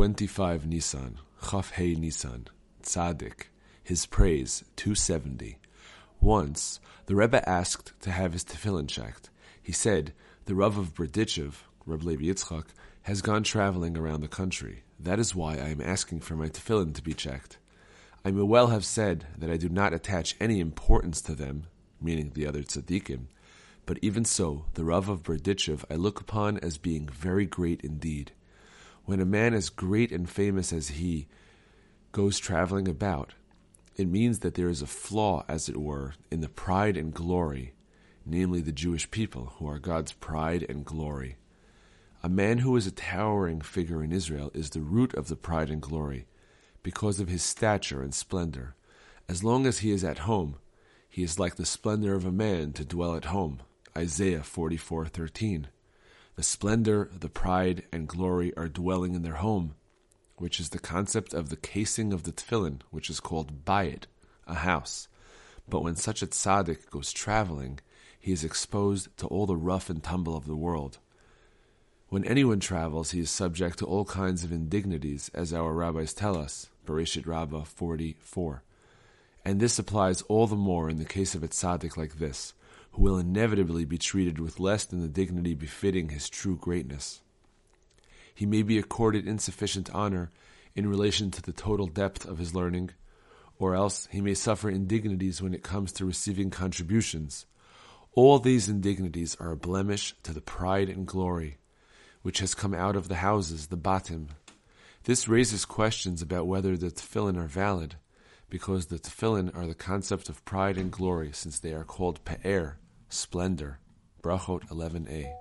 25 Nisan, Chaf Hey Nisan, Tzaddik, his praise, 270. Once, the Rebbe asked to have his tefillin checked. He said, The Rav of Berdichev, Reb Levi Yitzchak, has gone traveling around the country. That is why I am asking for my tefillin to be checked. I may well have said that I do not attach any importance to them, meaning the other tzaddikim, but even so, the Rav of Berdichev I look upon as being very great indeed. When a man as great and famous as he goes traveling about, it means that there is a flaw, as it were, in the pride and glory, namely the Jewish people, who are God's pride and glory. A man who is a towering figure in Israel is the root of the pride and glory, because of his stature and splendor. As long as he is at home, he is like the splendor of a man to dwell at home. Isaiah 44:13. The splendor, the pride, and glory are dwelling in their home, which is the concept of the casing of the tefillin, which is called bayit, a house. But when such a tzaddik goes traveling, he is exposed to all the rough and tumble of the world. When anyone travels, he is subject to all kinds of indignities, as our rabbis tell us, Bereshit Rabbah 44. And this applies all the more in the case of a tzaddik like this, who will inevitably be treated with less than the dignity befitting his true greatness. He may be accorded insufficient honor in relation to the total depth of his learning, or else he may suffer indignities when it comes to receiving contributions. All these indignities are a blemish to the pride and glory which has come out of the houses, the batim. This raises questions about whether the tefillin are valid, because the tefillin are the concept of pride and glory, since they are called pe'er, splendor. Brachot 11a.